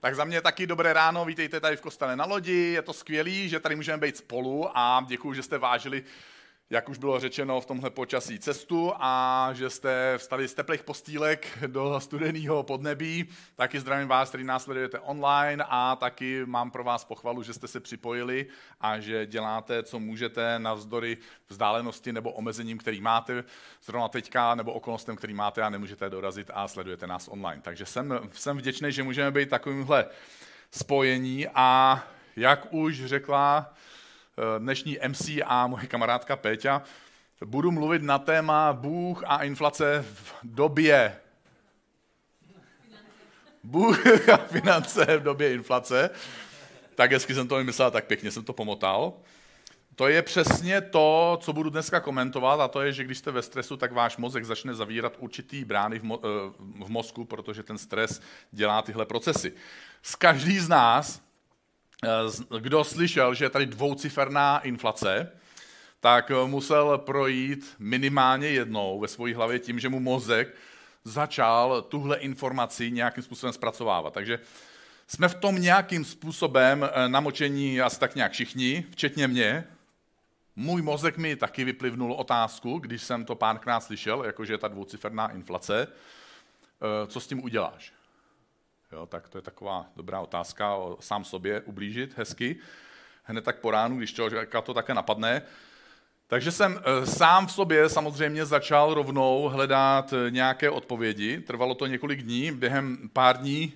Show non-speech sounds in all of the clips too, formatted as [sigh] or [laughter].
Tak za mě taky dobré ráno, vítejte tady v kostele na lodi, je to skvělý, že tady můžeme být spolu a děkuji, že jste vážili jak už bylo řečeno, v tomhle počasí cestu a že jste vstali z teplých postýlek do studeného podnebí. Taky zdravím vás, který nás sledujete online a taky mám pro vás pochvalu, že jste se připojili a že děláte, co můžete navzdory vzdálenosti nebo omezením, který máte zrovna teďka, nebo okolnostem, který máte a nemůžete dorazit a sledujete nás online. Takže jsem, jsem vděčný, že můžeme být takovýmhle spojení a jak už řekla dnešní MC a moje kamarádka Péťa, budu mluvit na téma Bůh a inflace v době. Bůh a finance v době inflace. Tak hezky jsem to vymyslel, tak pěkně jsem to pomotal. To je přesně to, co budu dneska komentovat, a to je, že když jste ve stresu, tak váš mozek začne zavírat určitý brány v, mo- eh, v mozku, protože ten stres dělá tyhle procesy. Z každý z nás Eh, kdo slyšel, že je tady dvouciferná inflace, tak eh, musel projít minimálně jednou ve své hlavě tím, že mu mozek začal tuhle informaci nějakým způsobem zpracovávat. Takže jsme v tom nějakým způsobem eh, namočení asi tak nějak všichni, včetně mě. Můj mozek mi taky vyplivnul otázku, když jsem to párkrát slyšel, jakože je ta dvouciferná inflace. Co s tím uděláš? Jo, tak to je taková dobrá otázka o sám sobě ublížit hezky. Hned tak po ránu, když člověka to také napadne. Takže jsem eh, sám v sobě samozřejmě začal rovnou hledat eh, nějaké odpovědi. Trvalo to několik dní. Během pár dní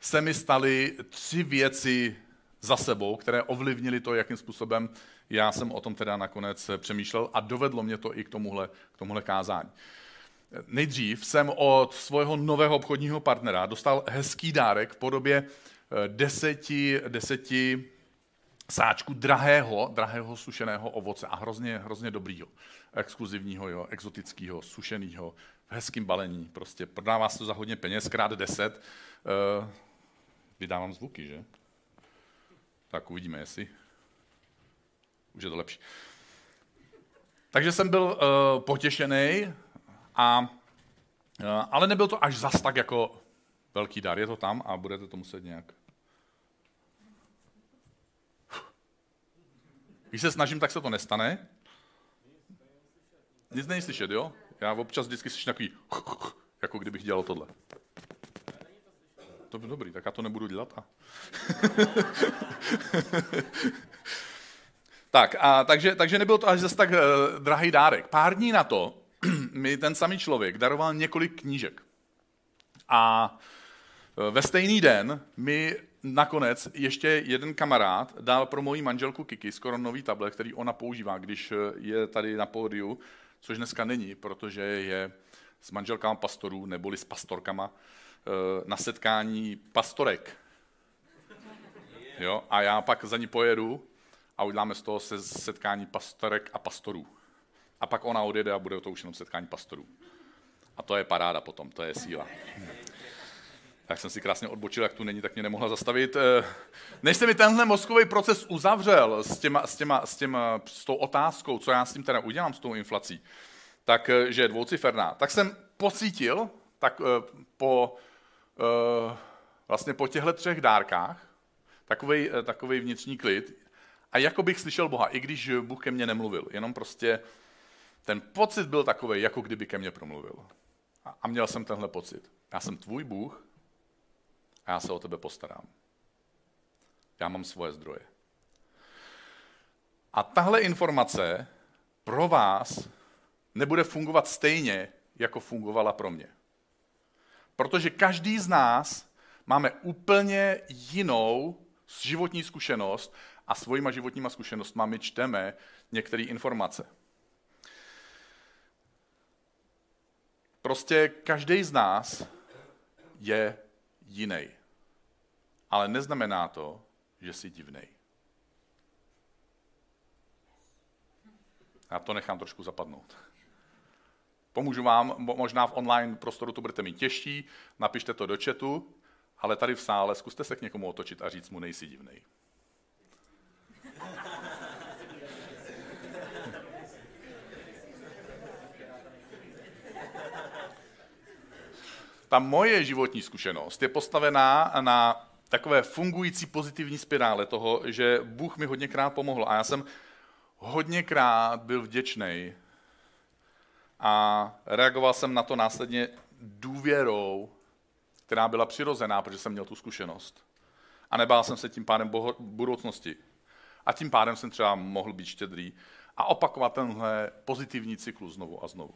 se mi staly tři věci za sebou, které ovlivnily to, jakým způsobem já jsem o tom teda nakonec eh, přemýšlel a dovedlo mě to i k tomuhle, k tomuhle kázání. Nejdřív jsem od svého nového obchodního partnera dostal hezký dárek v podobě eh, deseti, deseti sáčku drahého, drahého sušeného ovoce a hrozně, hrozně dobrýho, exkluzivního, jo, exotického, sušeného, v hezkém balení. Prostě prodává se to za hodně peněz, krát deset. Uh, vydávám zvuky, že? Tak uvidíme, jestli už je to lepší. Takže jsem byl uh, potěšený, a, ale nebyl to až zas tak jako velký dar. Je to tam a budete to muset nějak... Když se snažím, tak se to nestane. Nic není slyšet, jo? Já občas vždycky slyším takový, [laughs] jako kdybych dělal tohle. To by dobrý, tak já to nebudu dělat. A... [laughs] tak, a, takže, takže nebyl to až zase tak uh, drahý dárek. Pár dní na to mi ten samý člověk daroval několik knížek. A e, ve stejný den mi nakonec ještě jeden kamarád dal pro moji manželku Kiki skoro nový tablet, který ona používá, když e, je tady na pódiu, což dneska není, protože je s manželkama pastorů neboli s pastorkama e, na setkání pastorek. Jo? A já pak za ní pojedu a uděláme z toho se setkání pastorek a pastorů a pak ona odjede a bude to už jenom setkání pastorů. A to je paráda potom, to je síla. Tak jsem si krásně odbočil, jak tu není, tak mě nemohla zastavit. Eh, než se mi tenhle mozkový proces uzavřel s, těma, s, těma, s, těma, s tou otázkou, co já s tím teda udělám s tou inflací, tak, eh, že je dvouciferná, tak jsem pocítil tak eh, po, vlastně po těchto třech dárkách takový, takový vnitřní klid a jako bych slyšel Boha, i když Bůh ke mně nemluvil, jenom prostě ten pocit byl takový, jako kdyby ke mně promluvil. A měl jsem tenhle pocit. Já jsem tvůj Bůh a já se o tebe postarám. Já mám svoje zdroje. A tahle informace pro vás nebude fungovat stejně, jako fungovala pro mě. Protože každý z nás máme úplně jinou životní zkušenost a svojima životníma zkušenostmi čteme některé informace. Prostě každý z nás je jiný. Ale neznamená to, že jsi divný. Já to nechám trošku zapadnout. Pomůžu vám, možná v online prostoru to budete mít těžší, napište to do chatu, ale tady v sále zkuste se k někomu otočit a říct mu, nejsi divnej. Ta moje životní zkušenost je postavená na takové fungující pozitivní spirále toho, že Bůh mi hodněkrát pomohl a já jsem hodněkrát byl vděčný a reagoval jsem na to následně důvěrou, která byla přirozená, protože jsem měl tu zkušenost. A nebál jsem se tím pádem budoucnosti. A tím pádem jsem třeba mohl být štědrý a opakovat tenhle pozitivní cyklus znovu a znovu.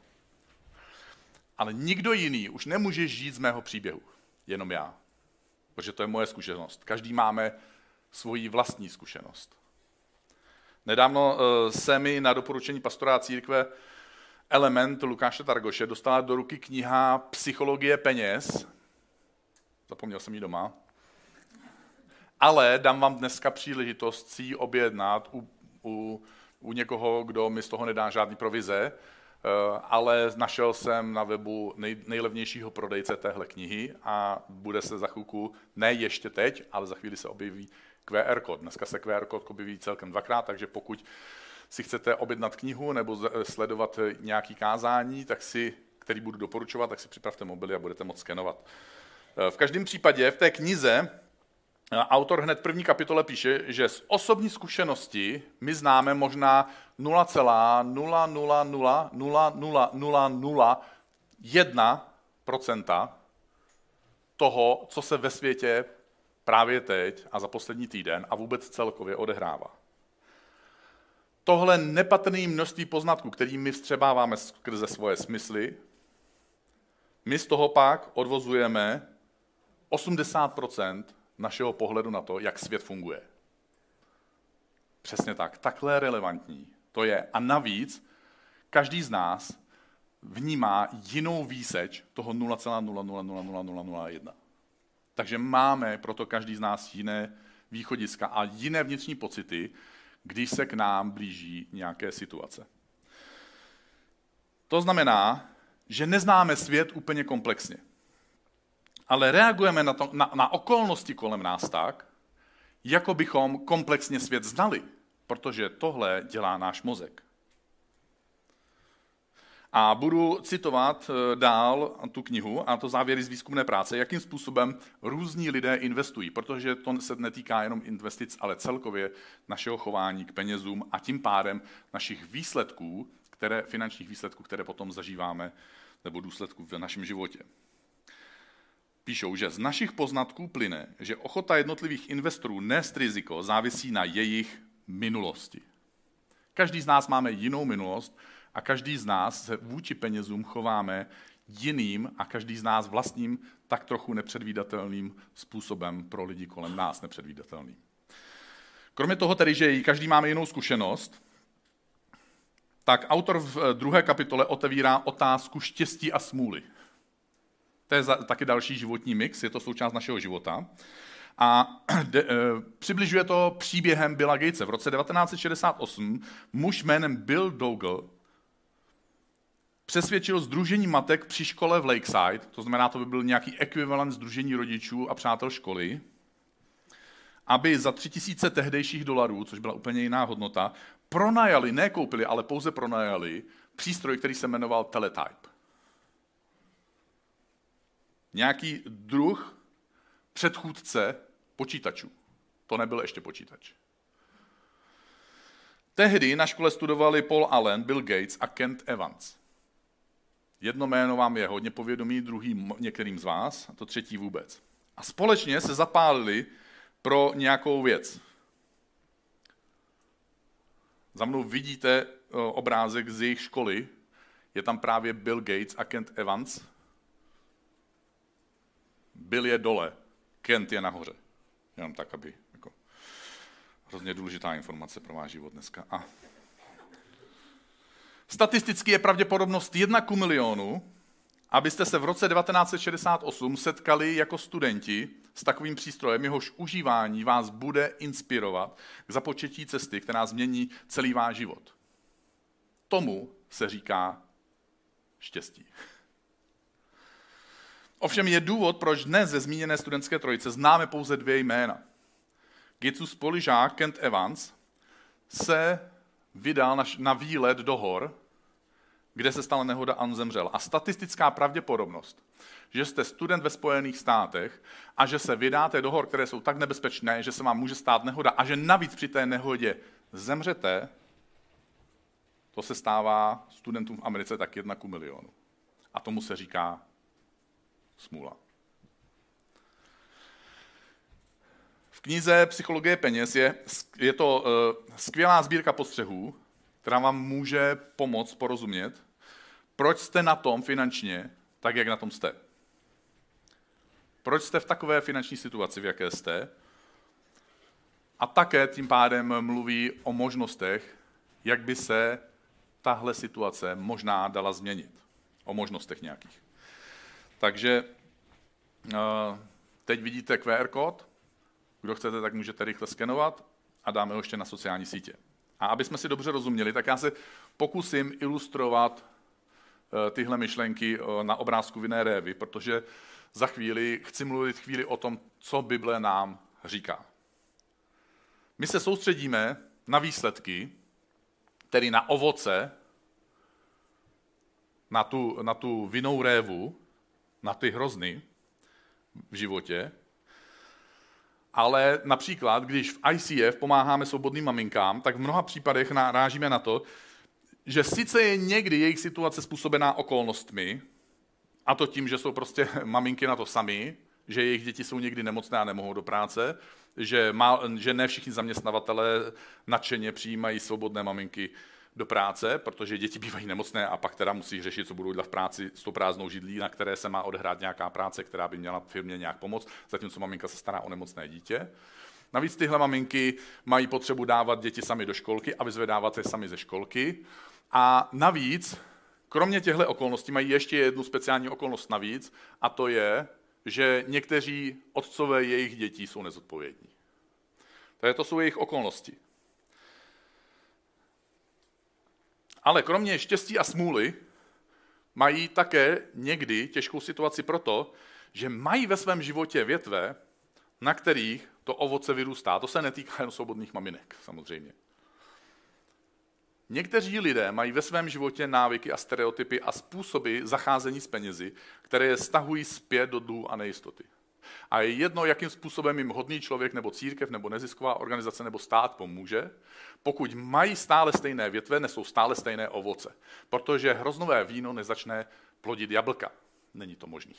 Ale nikdo jiný už nemůže žít z mého příběhu, jenom já. Protože to je moje zkušenost. Každý máme svoji vlastní zkušenost. Nedávno eh, se mi na doporučení pastora církve Element Lukáše Targoše dostala do ruky kniha Psychologie peněz. Zapomněl jsem ji doma. Ale dám vám dneska příležitost si ji objednat u, u, u někoho, kdo mi z toho nedá žádný provize, ale našel jsem na webu nej, nejlevnějšího prodejce téhle knihy a bude se za chvilku, ne ještě teď, ale za chvíli se objeví QR kód. Dneska se QR kód objeví celkem dvakrát, takže pokud si chcete objednat knihu nebo sledovat nějaký kázání, tak si, který budu doporučovat, tak si připravte mobily a budete moct skenovat. Eh, v každém případě v té knize eh, autor hned první kapitole píše, že z osobní zkušenosti my známe možná 0,0000001% toho, co se ve světě právě teď a za poslední týden a vůbec celkově odehrává. Tohle nepatrné množství poznatků, který my vstřebáváme skrze svoje smysly, my z toho pak odvozujeme 80% našeho pohledu na to, jak svět funguje. Přesně tak, takhle relevantní to je. A navíc každý z nás vnímá jinou výseč toho 0,000001. Takže máme proto každý z nás jiné východiska a jiné vnitřní pocity, když se k nám blíží nějaké situace. To znamená, že neznáme svět úplně komplexně, ale reagujeme na, to, na, na okolnosti kolem nás tak, jako bychom komplexně svět znali, protože tohle dělá náš mozek. A budu citovat eh, dál tu knihu, a to závěry z výzkumné práce, jakým způsobem různí lidé investují, protože to se netýká jenom investic, ale celkově našeho chování k penězům a tím pádem našich výsledků, které, finančních výsledků, které potom zažíváme, nebo důsledků v našem životě. Píšou, že z našich poznatků plyne, že ochota jednotlivých investorů nést riziko závisí na jejich minulosti. Každý z nás máme jinou minulost a každý z nás se vůči penězům chováme jiným a každý z nás vlastním tak trochu nepředvídatelným způsobem pro lidi kolem nás nepředvídatelným. Kromě toho tedy, že každý máme jinou zkušenost, tak autor v druhé kapitole otevírá otázku štěstí a smůly. To je taky další životní mix, je to součást našeho života. A [clears throat] de, e, přibližuje to příběhem Billa Gatese. V roce 1968 muž jménem Bill Dougal přesvědčil Združení matek při škole v Lakeside, to znamená, to by byl nějaký ekvivalent Združení rodičů a přátel školy, aby za tři tisíce tehdejších dolarů, což byla úplně jiná hodnota, pronajali, ne koupili, ale pouze pronajali přístroj, který se jmenoval Teletype. Nějaký druh předchůdce počítačů. To nebyl ještě počítač. Tehdy na škole studovali Paul Allen, Bill Gates a Kent Evans. Jedno jméno vám je hodně povědomí, druhý některým z vás, a to třetí vůbec. A společně se zapálili pro nějakou věc. Za mnou vidíte obrázek z jejich školy. Je tam právě Bill Gates a Kent Evans. Bill je dole, Kent je nahoře. Jenom tak, aby jako, hrozně důležitá informace pro váš život dneska. A Statisticky je pravděpodobnost 1 ku milionu, abyste se v roce 1968 setkali jako studenti s takovým přístrojem, jehož užívání vás bude inspirovat k započetí cesty, která změní celý váš život. Tomu se říká štěstí. Ovšem je důvod, proč dnes ze zmíněné studentské trojice známe pouze dvě jména. Gitsus Poližák Kent Evans se vydal na, na výlet do hor kde se stala nehoda a on zemřel. A statistická pravděpodobnost, že jste student ve Spojených státech a že se vydáte do hor, které jsou tak nebezpečné, že se vám může stát nehoda a že navíc při té nehodě zemřete, to se stává studentům v Americe tak jedna ku milionu. A tomu se říká smůla. V knize Psychologie peněz je, je to uh, skvělá sbírka postřehů, která vám může pomoct porozumět, proč jste na tom finančně tak, jak na tom jste. Proč jste v takové finanční situaci, v jaké jste. A také tím pádem mluví o možnostech, jak by se tahle situace možná dala změnit. O možnostech nějakých. Takže uh, teď vidíte QR kód, kdo chcete, tak můžete rychle skenovat a dáme ho ještě na sociální sítě. A aby jsme si dobře rozuměli, tak já se pokusím ilustrovat eh, tyhle myšlenky eh, na obrázku vinné révy, protože za chvíli chci mluvit chvíli o tom, co Bible nám říká. My se soustředíme na výsledky, tedy na ovoce, na tu, na tu vinou révu, na ty hrozny v životě, ale například, když v ICF pomáháme svobodným maminkám, tak v mnoha případech narážíme na to, že sice je někdy jejich situace způsobená okolnostmi, a to tím, že jsou prostě [laughs] maminky na to sami, že jejich děti jsou někdy nemocné a nemohou do práce, že, má, že ne všichni zaměstnavatele nadšeně přijímají svobodné maminky do práce, protože děti bývají nemocné a pak teda musí řešit, co budou dělat v práci s tou prázdnou židlí, na které se má odehrát nějaká práce, která by měla firmě nějak pomoct, zatímco maminka se stará o nemocné dítě. Navíc tyhle maminky mají potřebu dávat děti sami do školky a vyzvedávat je sami ze školky. A navíc, kromě těchto okolností, mají ještě jednu speciální okolnost navíc, a to je, že někteří otcové jejich dětí jsou nezodpovědní. To jsou jejich okolnosti. Ale kromě štěstí a smůly mají také někdy těžkou situaci proto, že mají ve svém životě větve, na kterých to ovoce vyrůstá. To se netýká jen svobodných maminek, samozřejmě. Někteří lidé mají ve svém životě návyky a stereotypy a způsoby zacházení s penězi, které je stahují zpět do dluhu a nejistoty. A je jedno, jakým způsobem jim hodný člověk nebo církev nebo nezisková organizace nebo stát pomůže, pokud mají stále stejné větve, nesou stále stejné ovoce. Protože hroznové víno nezačne plodit jablka. Není to možný.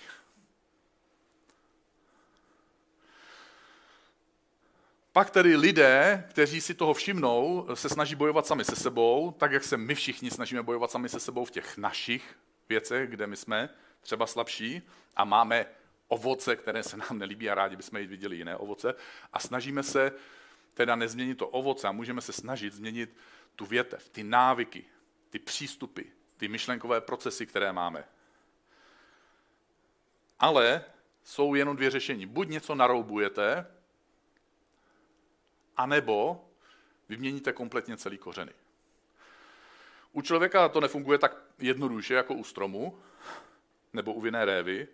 Pak tedy lidé, kteří si toho všimnou, se snaží bojovat sami se sebou, tak jak se my všichni snažíme bojovat sami se sebou v těch našich věcech, kde my jsme třeba slabší a máme ovoce, které se nám nelíbí a rádi bychom viděli jiné ovoce. A snažíme se teda nezměnit to ovoce a můžeme se snažit změnit tu větev, ty návyky, ty přístupy, ty myšlenkové procesy, které máme. Ale jsou jenom dvě řešení. Buď něco naroubujete, anebo vyměníte kompletně celý kořeny. U člověka to nefunguje tak jednoduše jako u stromu nebo u vinné révy,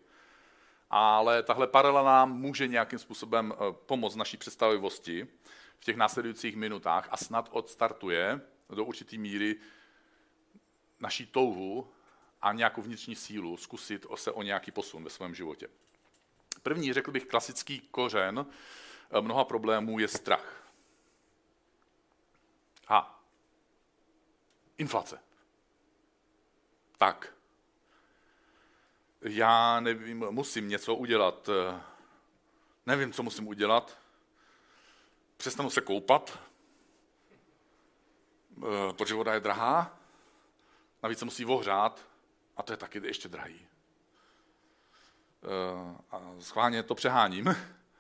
ale tahle paralela nám může nějakým způsobem eh, pomoct naší představivosti v těch následujících minutách a snad odstartuje do určité míry naší touhu a nějakou vnitřní sílu zkusit se o nějaký posun ve svém životě. První, řekl bych, klasický kořen eh, mnoha problémů je strach. A inflace. Tak, já nevím, musím něco udělat. Nevím, co musím udělat. Přestanu se koupat, protože voda je drahá. Navíc se musí ohřát a to je taky ještě drahý. A schválně to přeháním,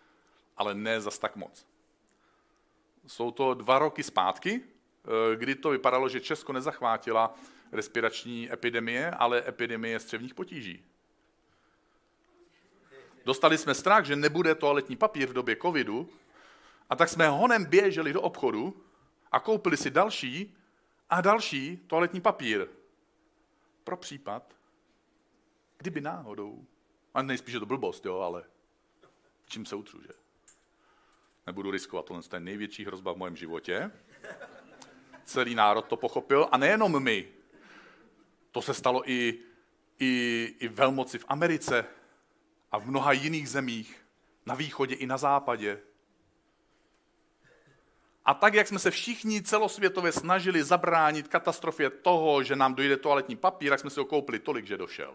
[laughs] ale ne zas tak moc. Jsou to dva roky zpátky, kdy to vypadalo, že Česko nezachvátila respirační epidemie, ale epidemie střevních potíží. Dostali jsme strach, že nebude toaletní papír v době covidu a tak jsme honem běželi do obchodu a koupili si další a další toaletní papír. Pro případ, kdyby náhodou. A nejspíš je to blbost, jo, ale čím se utřu, že? Nebudu riskovat, tohle je největší hrozba v mém životě. Celý národ to pochopil a nejenom my. To se stalo i, i, i velmoci v Americe a v mnoha jiných zemích, na východě i na západě. A tak, jak jsme se všichni celosvětově snažili zabránit katastrofě toho, že nám dojde toaletní papír, tak jsme si ho koupili tolik, že došel.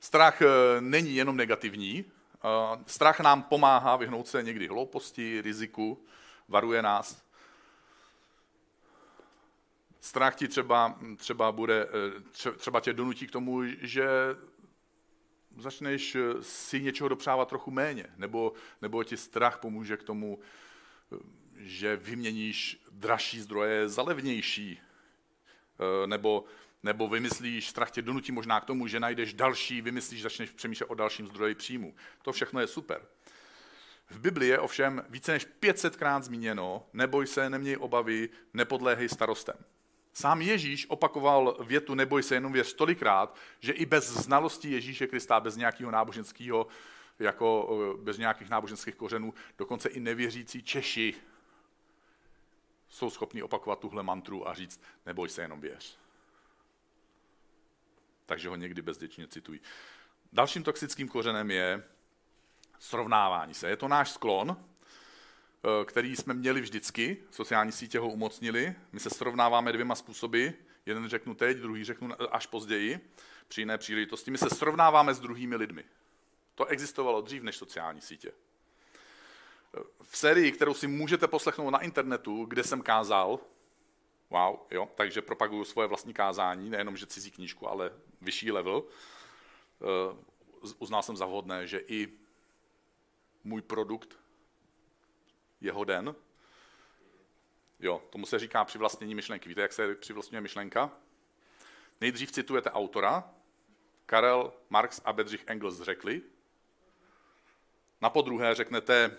Strach eh, není jenom negativní. Eh, strach nám pomáhá vyhnout se někdy hlouposti, riziku, varuje nás. Strach ti třeba, třeba, bude, eh, třeba tě donutí k tomu, že začneš si něčeho dopřávat trochu méně, nebo, nebo ti strach pomůže k tomu, že vyměníš dražší zdroje za levnější, nebo nebo vymyslíš, strach tě donutí možná k tomu, že najdeš další, vymyslíš, začneš přemýšlet o dalším zdroji příjmu. To všechno je super. V Biblii je ovšem více než 500krát zmíněno, neboj se, neměj obavy, nepodléhej starostem. Sám Ježíš opakoval větu neboj se, jenom věř tolikrát, že i bez znalosti Ježíše Krista, bez nějakého náboženského, jako bez nějakých náboženských kořenů, dokonce i nevěřící Češi jsou schopni opakovat tuhle mantru a říct neboj se, jenom věř takže ho někdy bezděčně citují. Dalším toxickým kořenem je srovnávání se. Je to náš sklon, eh, který jsme měli vždycky, sociální sítě ho umocnili. My se srovnáváme dvěma způsoby. Jeden řeknu teď, druhý řeknu až později, při jiné příležitosti. My se srovnáváme s druhými lidmi. To existovalo dřív než sociální sítě. Eh, v sérii, kterou si můžete poslechnout na internetu, kde jsem kázal, Wow, jo, takže propaguju svoje vlastní kázání, nejenom, že cizí knížku, ale vyšší level. Uh, uznal jsem za vhodné, že i můj produkt je hoden. Jo, tomu se říká přivlastnění myšlenky. Víte, jak se přivlastňuje myšlenka? Nejdřív citujete autora, Karel Marx a Bedřich Engels řekli. Na podruhé řeknete,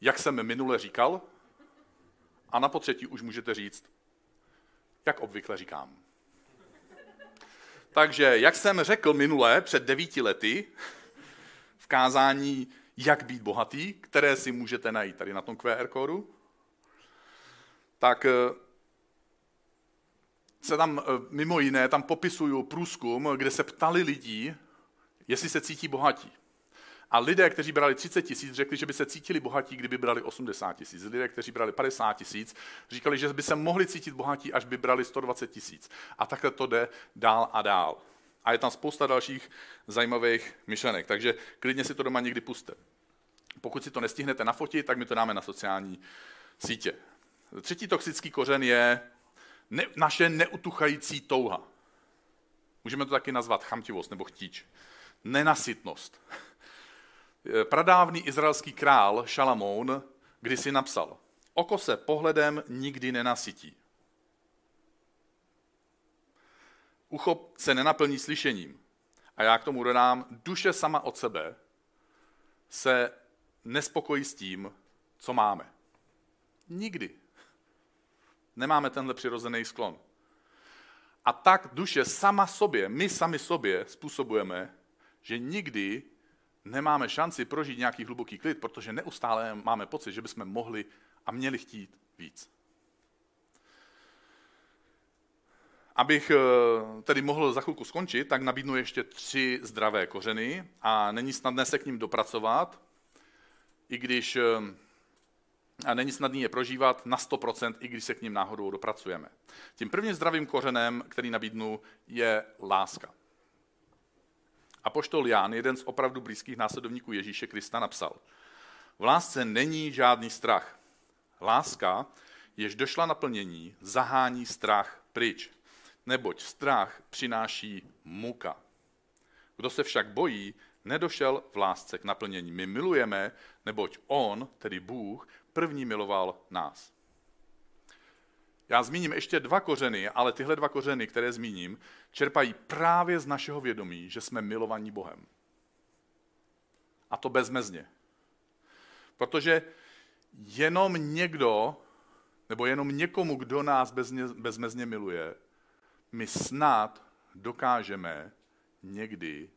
jak jsem minule říkal, a na potřetí už můžete říct, jak obvykle říkám. Takže, jak jsem řekl minule, před devíti lety, v kázání Jak být bohatý, které si můžete najít tady na tom QR kódu, tak eh, se tam eh, mimo jiné tam popisuju průzkum, kde se ptali lidí, jestli se cítí bohatí. A lidé, kteří brali 30 tisíc, řekli, že by se cítili bohatí, kdyby brali 80 tisíc. Lidé, kteří brali 50 tisíc, říkali, že by se mohli cítit bohatí, až by brali 120 tisíc. A takhle to jde dál a dál. A je tam spousta dalších zajímavých myšlenek, takže klidně si to doma někdy puste. Pokud si to nestihnete nafotit, tak my to dáme na sociální sítě. Třetí toxický kořen je ne, naše neutuchající touha. Můžeme to taky nazvat chamtivost nebo chtíč. Nenasytnost. [laughs] Pradávný izraelský král Šalamoun kdysi napsal, oko se pohledem nikdy nenasytí. Ucho se nenaplní slyšením. A já k tomu dodám, duše sama od sebe se nespokojí s tím, co máme. Nikdy. Nemáme tenhle přirozený sklon. A tak duše sama sobě, my sami sobě způsobujeme, že nikdy nemáme šanci prožít nějaký hluboký klid, protože neustále máme pocit, že bychom mohli a měli chtít víc. Abych eh, tedy mohl za chvilku skončit, tak nabídnu ještě tři zdravé kořeny a není snadné se k ním dopracovat, i když eh, a není snadné je prožívat na 100%, i když se k ním náhodou dopracujeme. Tím prvním zdravým kořenem, který nabídnu, je láska. A poštol Ján, jeden z opravdu blízkých následovníků Ježíše Krista, napsal, v lásce není žádný strach. Láska, jež došla naplnění, zahání strach pryč, neboť strach přináší muka. Kdo se však bojí, nedošel v lásce k naplnění. My milujeme, neboť On, tedy Bůh, první miloval nás. Já zmíním ještě dva kořeny, ale tyhle dva kořeny, které zmíním, čerpají právě z našeho vědomí, že jsme milovaní Bohem. A to bezmezně. Protože jenom někdo, nebo jenom někomu, kdo nás bezmezně miluje, my snad dokážeme někdy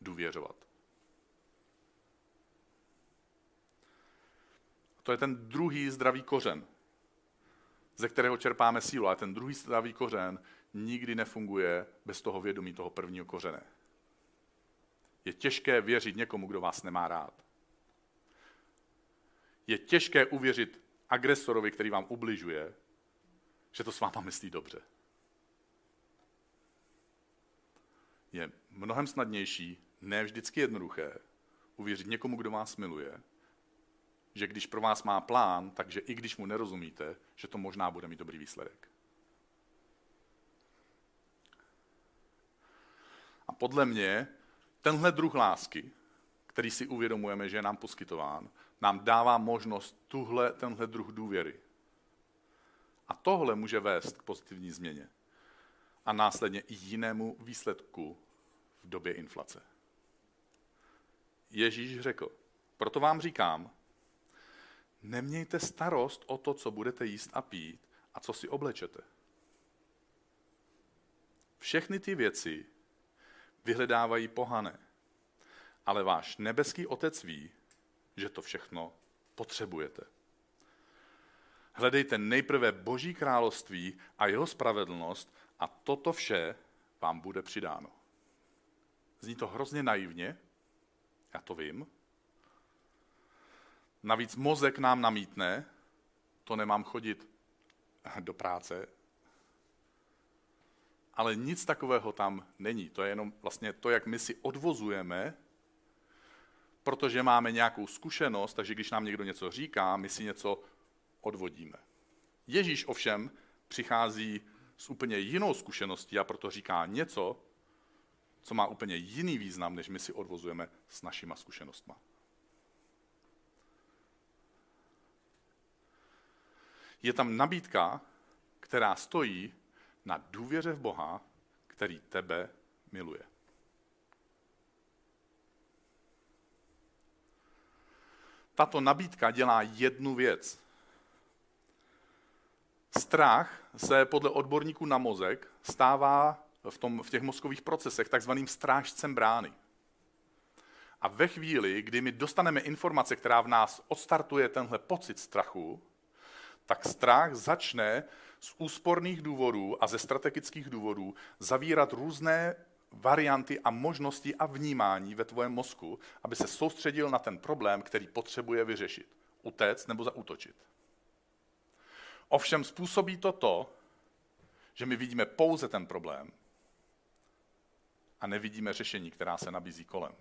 důvěřovat. To je ten druhý zdravý kořen ze kterého čerpáme sílu, ale ten druhý zdravý kořen nikdy nefunguje bez toho vědomí toho prvního kořene. Je těžké věřit někomu, kdo vás nemá rád. Je těžké uvěřit agresorovi, který vám ubližuje, že to s váma myslí dobře. Je mnohem snadnější, ne vždycky jednoduché, uvěřit někomu, kdo vás miluje, že když pro vás má plán, takže i když mu nerozumíte, že to možná bude mít dobrý výsledek. A podle mě tenhle druh lásky, který si uvědomujeme, že je nám poskytován, nám dává možnost tuhle, tenhle druh důvěry. A tohle může vést k pozitivní změně. A následně i jinému výsledku době inflace. Ježíš řekl, proto vám říkám, nemějte starost o to, co budete jíst a pít a co si oblečete. Všechny ty věci vyhledávají pohané, ale váš nebeský otec ví, že to všechno potřebujete. Hledejte nejprve Boží království a jeho spravedlnost a toto vše vám bude přidáno. Zní to hrozně naivně, já to vím. Navíc mozek nám namítne, to nemám chodit do práce. Ale nic takového tam není. To je jenom vlastně to, jak my si odvozujeme, protože máme nějakou zkušenost, takže když nám někdo něco říká, my si něco odvodíme. Ježíš ovšem přichází s úplně jinou zkušeností a proto říká něco, co má úplně jiný význam, než my si odvozujeme s našima zkušenostma. Je tam nabídka, která stojí na důvěře v Boha, který tebe miluje. Tato nabídka dělá jednu věc. Strach se podle odborníků na mozek stává v, tom, v těch mozkových procesech takzvaným strážcem brány. A ve chvíli, kdy my dostaneme informace, která v nás odstartuje tenhle pocit strachu, tak strach začne z úsporných důvodů a ze strategických důvodů zavírat různé varianty a možnosti a vnímání ve tvém mozku, aby se soustředil na ten problém, který potřebuje vyřešit. Utéct nebo zaútočit. Ovšem způsobí to to, že my vidíme pouze ten problém a nevidíme řešení, která se nabízí kolem.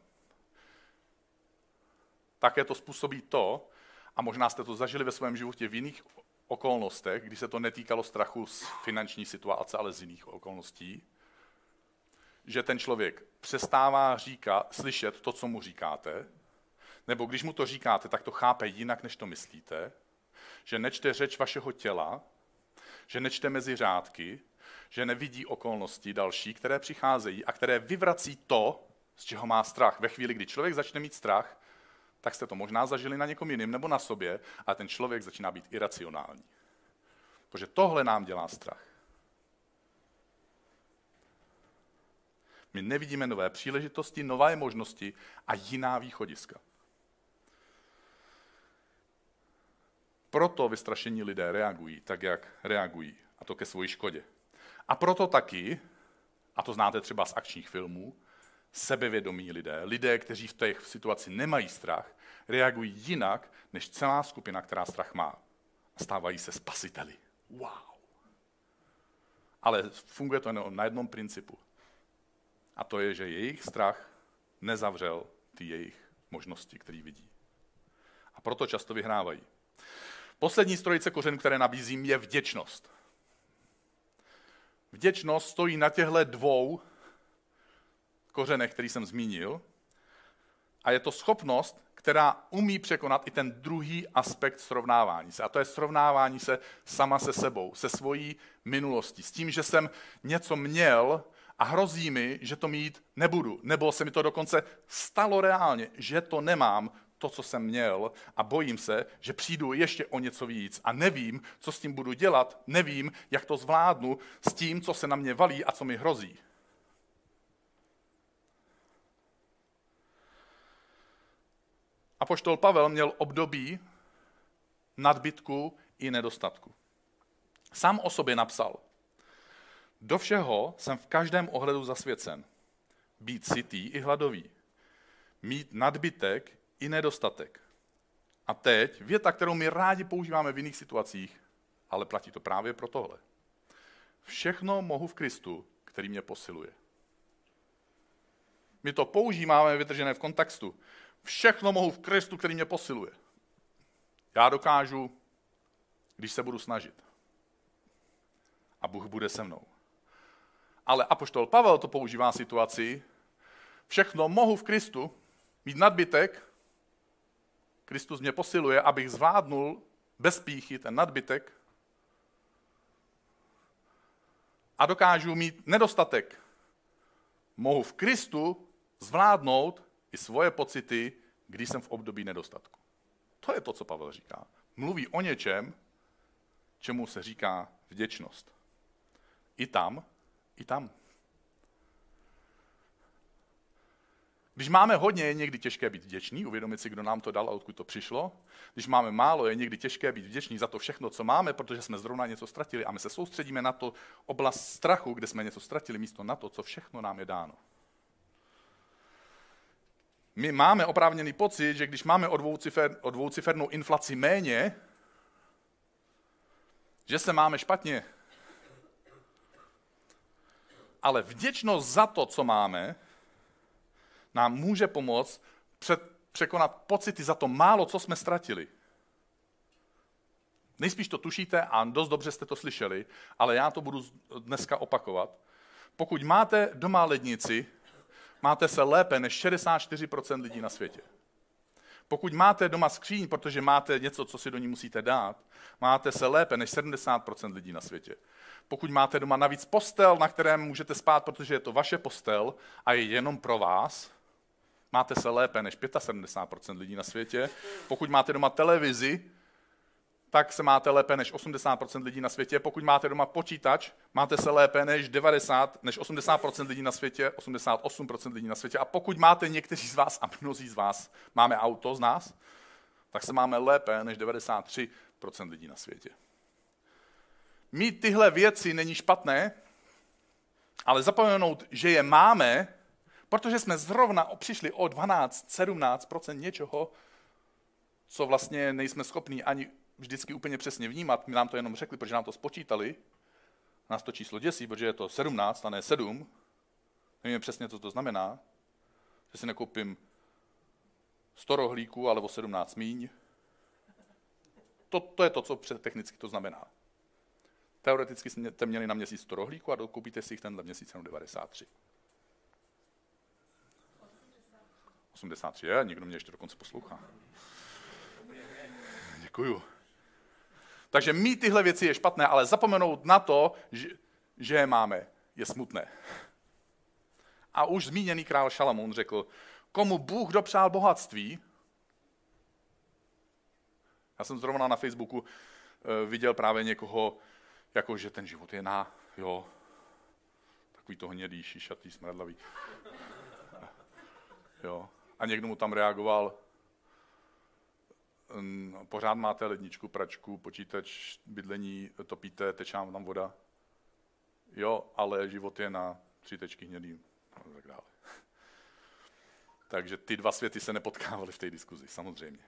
Také to způsobí to, a možná jste to zažili ve svém životě v jiných okolnostech, kdy se to netýkalo strachu z finanční situace, ale z jiných okolností, že ten člověk přestává říkat, slyšet to, co mu říkáte, nebo když mu to říkáte, tak to chápe jinak, než to myslíte, že nečte řeč vašeho těla, že nečte mezi řádky, že nevidí okolnosti další, které přicházejí a které vyvrací to, z čeho má strach. Ve chvíli, kdy člověk začne mít strach, tak jste to možná zažili na někom jiném nebo na sobě, a ten člověk začíná být iracionální. Protože tohle nám dělá strach. My nevidíme nové příležitosti, nové možnosti a jiná východiska. Proto vystrašení lidé reagují tak, jak reagují, a to ke svoji škodě. A proto taky, a to znáte třeba z akčních filmů, sebevědomí lidé, lidé, kteří v té situaci nemají strach, reagují jinak než celá skupina, která strach má. A stávají se spasiteli. Wow. Ale funguje to jenom na jednom principu. A to je, že jejich strach nezavřel ty jejich možnosti, které vidí. A proto často vyhrávají. Poslední strojice kořen, které nabízím, je vděčnost. Vděčnost stojí na těchto dvou kořenech, který jsem zmínil. A je to schopnost, která umí překonat i ten druhý aspekt srovnávání se. A to je srovnávání se sama se sebou, se svojí minulostí. S tím, že jsem něco měl a hrozí mi, že to mít nebudu. Nebo se mi to dokonce stalo reálně, že to nemám, to, co jsem měl a bojím se, že přijdu ještě o něco víc a nevím, co s tím budu dělat, nevím, jak to zvládnu s tím, co se na mě valí a co mi hrozí. A poštol Pavel měl období nadbytku i nedostatku. Sám o sobě napsal, do všeho jsem v každém ohledu zasvěcen. Být sytý i hladový. Mít nadbytek i nedostatek. A teď věta, kterou my rádi používáme v jiných situacích, ale platí to právě pro tohle. Všechno mohu v Kristu, který mě posiluje. My to používáme vytržené v kontextu. Všechno mohu v Kristu, který mě posiluje. Já dokážu, když se budu snažit. A Bůh bude se mnou. Ale apoštol Pavel to používá situaci, všechno mohu v Kristu, mít nadbytek, Kristus mě posiluje, abych zvládnul bez píchy ten nadbytek a dokážu mít nedostatek. Mohu v Kristu zvládnout i svoje pocity, když jsem v období nedostatku. To je to, co Pavel říká. Mluví o něčem, čemu se říká vděčnost. I tam, i tam. Když máme hodně, je někdy těžké být vděčný, uvědomit si, kdo nám to dal a odkud to přišlo. Když máme málo, je někdy těžké být vděčný za to všechno, co máme, protože jsme zrovna něco ztratili a my se soustředíme na to oblast strachu, kde jsme něco ztratili, místo na to, co všechno nám je dáno. My máme oprávněný pocit, že když máme o, dvoucifer, o dvoucifernou inflaci méně, že se máme špatně. Ale vděčnost za to, co máme, nám může pomoct před, překonat pocity za to málo, co jsme ztratili. Nejspíš to tušíte a dost dobře jste to slyšeli, ale já to budu dneska opakovat. Pokud máte doma lednici, máte se lépe než 64% lidí na světě. Pokud máte doma skříň, protože máte něco, co si do ní musíte dát, máte se lépe než 70% lidí na světě. Pokud máte doma navíc postel, na kterém můžete spát, protože je to vaše postel a je jenom pro vás, máte se lépe než 75% lidí na světě. Pokud máte doma televizi, tak se máte lépe než 80% lidí na světě. Pokud máte doma počítač, máte se lépe než 90, než 80% lidí na světě, 88% lidí na světě. A pokud máte někteří z vás a mnozí z vás máme auto z nás, tak se máme lépe než 93% lidí na světě. Mít tyhle věci není špatné, ale zapomenout, že je máme, protože jsme zrovna přišli o 12-17% něčeho, co vlastně nejsme schopni ani vždycky úplně přesně vnímat. My nám to jenom řekli, protože nám to spočítali. Nás to číslo děsí, protože je to 17 a ne 7. Nevíme přesně, co to znamená. Že si nekoupím 100 rohlíků, ale o 17 míň. To, to je to, co technicky to znamená. Teoreticky jste měli na měsíc 100 rohlíků a dokoupíte si jich tenhle měsíc jenom 93. 83 je, někdo mě ještě dokonce poslouchá. Děkuju. Takže mít tyhle věci je špatné, ale zapomenout na to, že, že je máme, je smutné. A už zmíněný král Šalamún řekl, komu Bůh dopřál bohatství, já jsem zrovna na Facebooku eh, viděl právě někoho, jako že ten život je na, jo, takový to hnědý, šišatý, smradlavý. Jo. A někdo mu tam reagoval, hm, pořád máte ledničku, pračku, počítač, bydlení, topíte, teče vám tam voda. Jo, ale život je na tři tečky hnědý a tak dále. [laughs] Takže ty dva světy se nepotkávaly v té diskuzi, samozřejmě.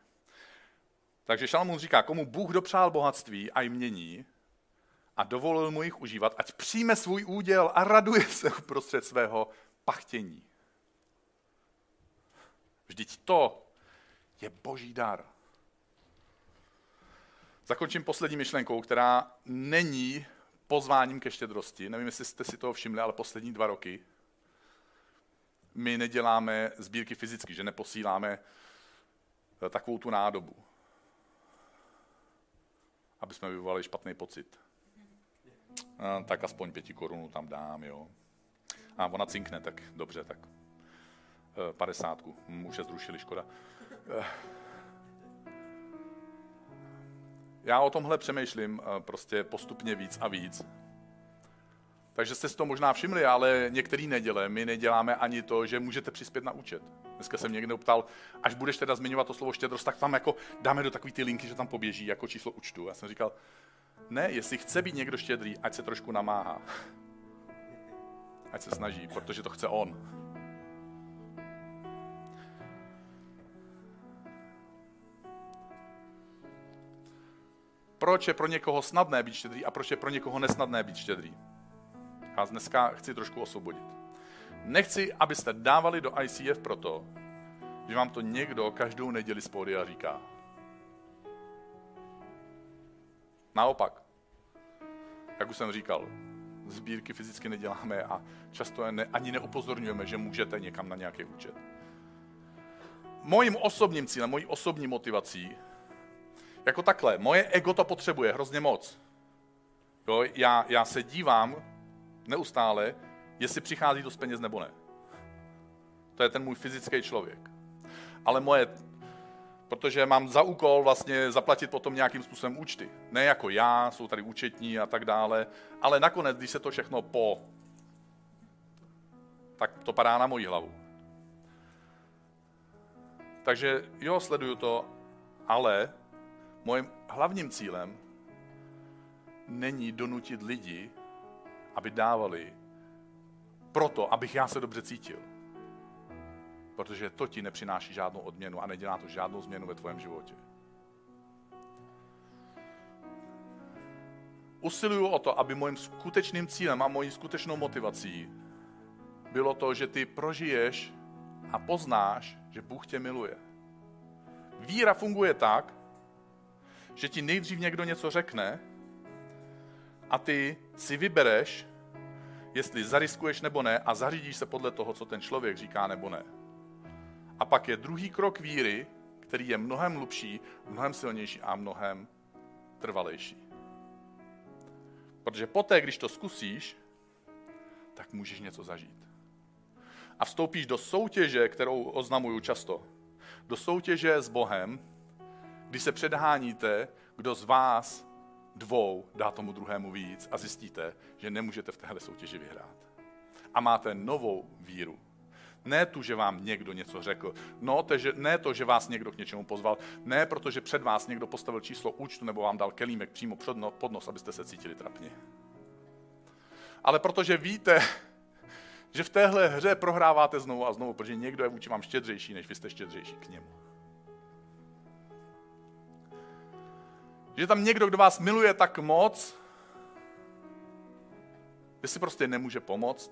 Takže Šalamun říká, komu Bůh dopřál bohatství a jmění a dovolil mu jich užívat, ať přijme svůj úděl a raduje se uprostřed svého pachtění. Vždyť to je boží dar. Zakončím poslední myšlenkou, která není pozváním ke štědrosti. Nevím, jestli jste si toho všimli, ale poslední dva roky my neděláme sbírky fyzicky, že neposíláme eh, takovou tu nádobu, aby jsme vyvolali špatný pocit. A, tak aspoň pěti korunů tam dám, jo. A ona cinkne, tak dobře, tak Eh, padesátku. Už je zrušili, škoda. Eh. Já o tomhle přemýšlím eh, prostě postupně víc a víc. Takže jste si to možná všimli, ale některý neděle my neděláme ani to, že můžete přispět na účet. Dneska jsem někdo ptal, až budeš teda zmiňovat to slovo štědrost, tak tam jako dáme do takové ty linky, že tam poběží jako číslo účtu. Já jsem říkal, Ne, jestli chce být někdo štědrý, ať se trošku namáhá. Ať se snaží, protože to chce on. Proč je pro někoho snadné být štědrý a proč je pro někoho nesnadné být štědrý? Já dneska chci trošku osvobodit. Nechci, abyste dávali do ICF proto, že vám to někdo každou neděli z a říká. Naopak, jak už jsem říkal, sbírky fyzicky neděláme a často je ne, ani neupozorňujeme, že můžete někam na nějaký účet. Mojím osobním cílem, mojí osobní motivací, jako takhle, moje ego to potřebuje hrozně moc. Jo, já, já se dívám neustále, jestli přichází dost peněz nebo ne. To je ten můj fyzický člověk. Ale moje, protože mám za úkol vlastně zaplatit potom nějakým způsobem účty. Ne jako já, jsou tady účetní a tak dále, ale nakonec, když se to všechno po, tak to padá na moji hlavu. Takže jo, sleduju to, ale mojím hlavním cílem není donutit lidi, aby dávali proto, abych já se dobře cítil. Protože to ti nepřináší žádnou odměnu a nedělá to žádnou změnu ve tvém životě. Usiluju o to, aby mojím skutečným cílem a mojí skutečnou motivací bylo to, že ty prožiješ a poznáš, že Bůh tě miluje. Víra funguje tak, že ti nejdřív někdo něco řekne a ty si vybereš, jestli zariskuješ nebo ne a zařídíš se podle toho, co ten člověk říká nebo ne. A pak je druhý krok víry, který je mnohem hlubší, mnohem silnější a mnohem trvalejší. Protože poté, když to zkusíš, tak můžeš něco zažít. A vstoupíš do soutěže, kterou oznamuju často. Do soutěže s Bohem, kdy se předháníte, kdo z vás dvou dá tomu druhému víc a zjistíte, že nemůžete v téhle soutěži vyhrát. A máte novou víru. Ne tu, že vám někdo něco řekl. No, to, že, ne to, že vás někdo k něčemu pozval. Ne, protože před vás někdo postavil číslo účtu nebo vám dal kelímek přímo pod nos, abyste se cítili trapně. Ale protože víte, že v téhle hře prohráváte znovu a znovu, protože někdo je vůči vám štědřejší, než vy jste štědřejší k němu. Že tam někdo, kdo vás miluje tak moc, že si prostě nemůže pomoct.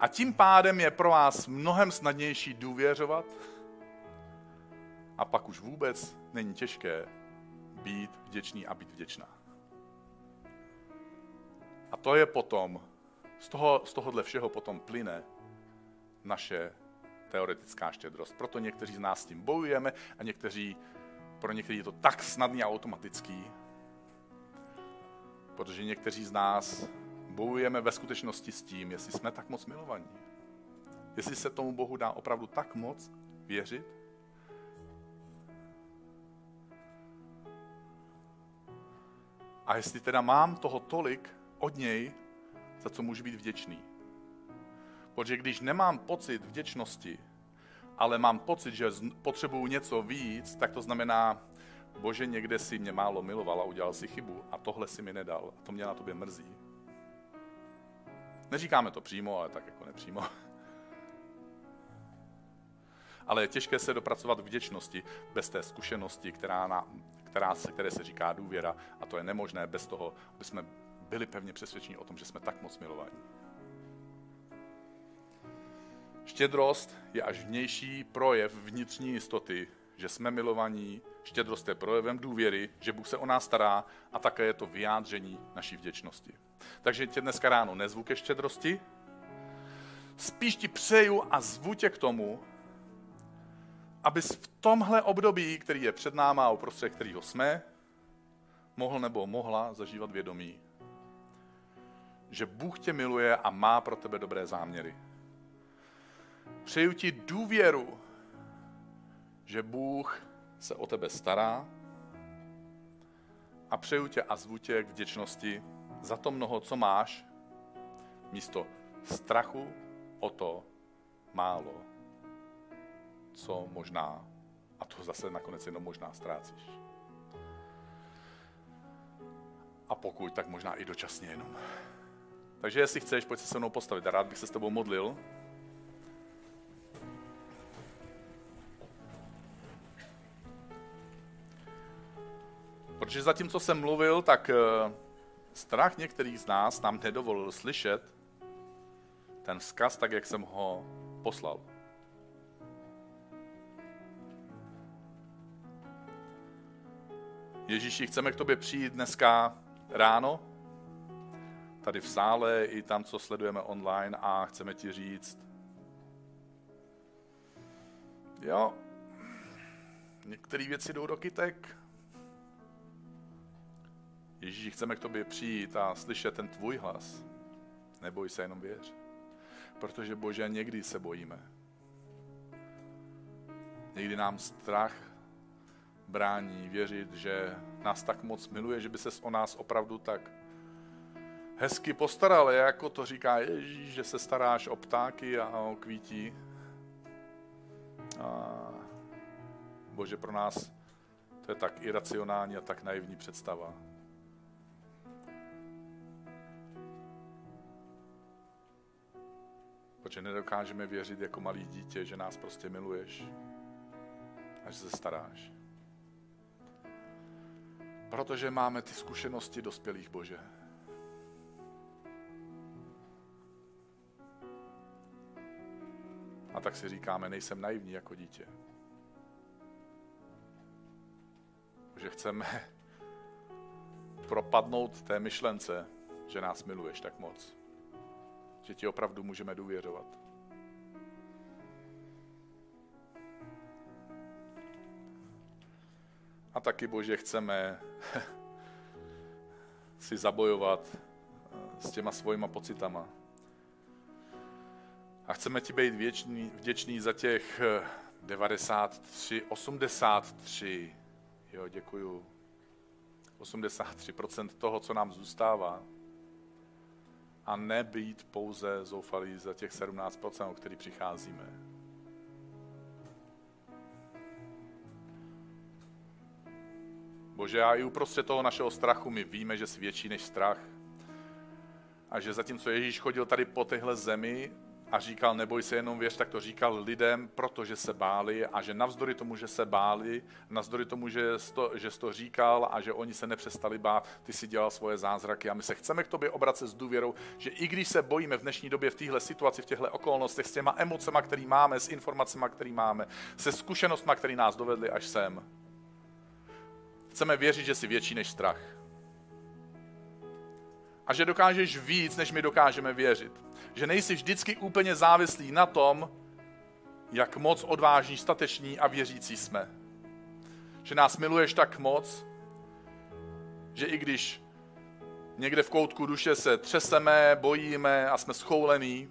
A tím pádem je pro vás mnohem snadnější důvěřovat. A pak už vůbec není těžké být vděčný a být vděčná. A to je potom, z, toho, z tohohle všeho potom plyne naše teoretická štědrost. Proto někteří z nás s tím bojujeme a někteří pro některý je to tak snadný a automatický, protože někteří z nás bojujeme ve skutečnosti s tím, jestli jsme tak moc milovaní. Jestli se tomu Bohu dá opravdu tak moc věřit. A jestli teda mám toho tolik od něj, za co můžu být vděčný. Protože když nemám pocit vděčnosti, ale mám pocit, že potřebuju něco víc, tak to znamená, bože, někde si mě málo miloval a udělal si chybu a tohle si mi nedal. A to mě na tobě mrzí. Neříkáme to přímo, ale tak jako nepřímo. [laughs] Ale je těžké se dopracovat vděčnosti bez té zkušenosti, která, na, která se, které se říká důvěra. A to je nemožné bez toho, aby jsme byli pevně přesvědčeni o tom, že jsme tak moc milovaní. Štědrost je až vnější projev vnitřní jistoty, že jsme milovaní. Štědrost je projevem důvěry, že Bůh se o nás stará a také je to vyjádření naší vděčnosti. Takže tě dneska ráno nezvu ke štědrosti, spíš ti přeju a zvu tě k tomu, abys v tomhle období, který je před náma a uprostřed kterého jsme, mohl nebo mohla zažívat vědomí, že Bůh tě miluje a má pro tebe dobré záměry Přeju ti důvěru, že Bůh se o tebe stará a přeju tě a zvu tě k vděčnosti za to mnoho, co máš, místo strachu o to málo, co možná, a to zase nakonec jenom možná ztrácíš. A pokud, tak možná i dočasně jenom. Takže jestli chceš, pojď se se mnou postavit. Rád bych se s tebou modlil. Protože zatímco jsem mluvil, tak eh, strach některých z nás nám nedovolil slyšet ten vzkaz tak, jak jsem ho poslal. Ježíši, chceme k tobě přijít dneska ráno, tady v sále i tam, co sledujeme online a chceme ti říct, jo, některé věci jdou do kytek. Ježíši, chceme k tobě přijít a slyšet ten tvůj hlas. Neboj se, jenom věř. Protože Bože, někdy se bojíme. Někdy nám strach brání věřit, že nás tak moc miluje, že by se o nás opravdu tak hezky postaral, jako to říká Ježíš, že se staráš o ptáky a o kvítí. A Bože, pro nás to je tak iracionální a tak naivní představa. Protože nedokážeme věřit jako malý dítě, že nás prostě miluješ a že se staráš. Protože máme ty zkušenosti dospělých Bože. A tak si říkáme, nejsem naivní jako dítě. Že chceme [laughs] propadnout té myšlence, že nás miluješ tak moc. Že ti opravdu můžeme důvěřovat. A taky, Bože, chceme [laughs] si zabojovat eh, s těma svojima pocitama. A chceme ti být věčný, vděčný za těch 93, eh, 83, jo, děkuju, 83% toho, co nám zůstává. A nebýt pouze zoufalý za těch 17%, o který přicházíme. Bože, a i uprostřed toho našeho strachu my víme, že jsi větší než strach. A že zatímco Ježíš chodil tady po téhle zemi a říkal, neboj se jenom věř, tak to říkal lidem, protože se báli a že navzdory tomu, že se báli, navzdory tomu, že jsi to, že jsi to říkal a že oni se nepřestali bát, ty si dělal svoje zázraky a my se chceme k tobě obracet s důvěrou, že i když se bojíme v dnešní době v téhle situaci, v těchto okolnostech, s těma emocema, které máme, s informacemi, které máme, se zkušenostmi, které nás dovedly až sem, Chceme věřit, že jsi větší než strach. A že dokážeš víc, než my dokážeme věřit. Že nejsi vždycky úplně závislý na tom, jak moc odvážní, stateční a věřící jsme. Že nás miluješ tak moc, že i když někde v koutku duše se třeseme, bojíme a jsme schoulení,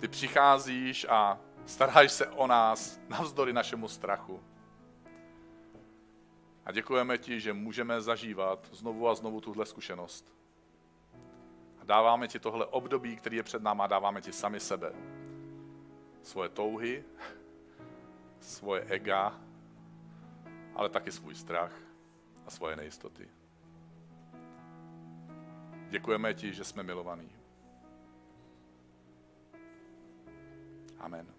ty přicházíš a staráš se o nás navzdory našemu strachu. A děkujeme ti, že můžeme zažívat znovu a znovu tuhle zkušenost. A dáváme ti tohle období, který je před náma, dáváme ti sami sebe. Svoje touhy, svoje ega, ale taky svůj strach a svoje nejistoty. Děkujeme ti, že jsme milovaní. Amen.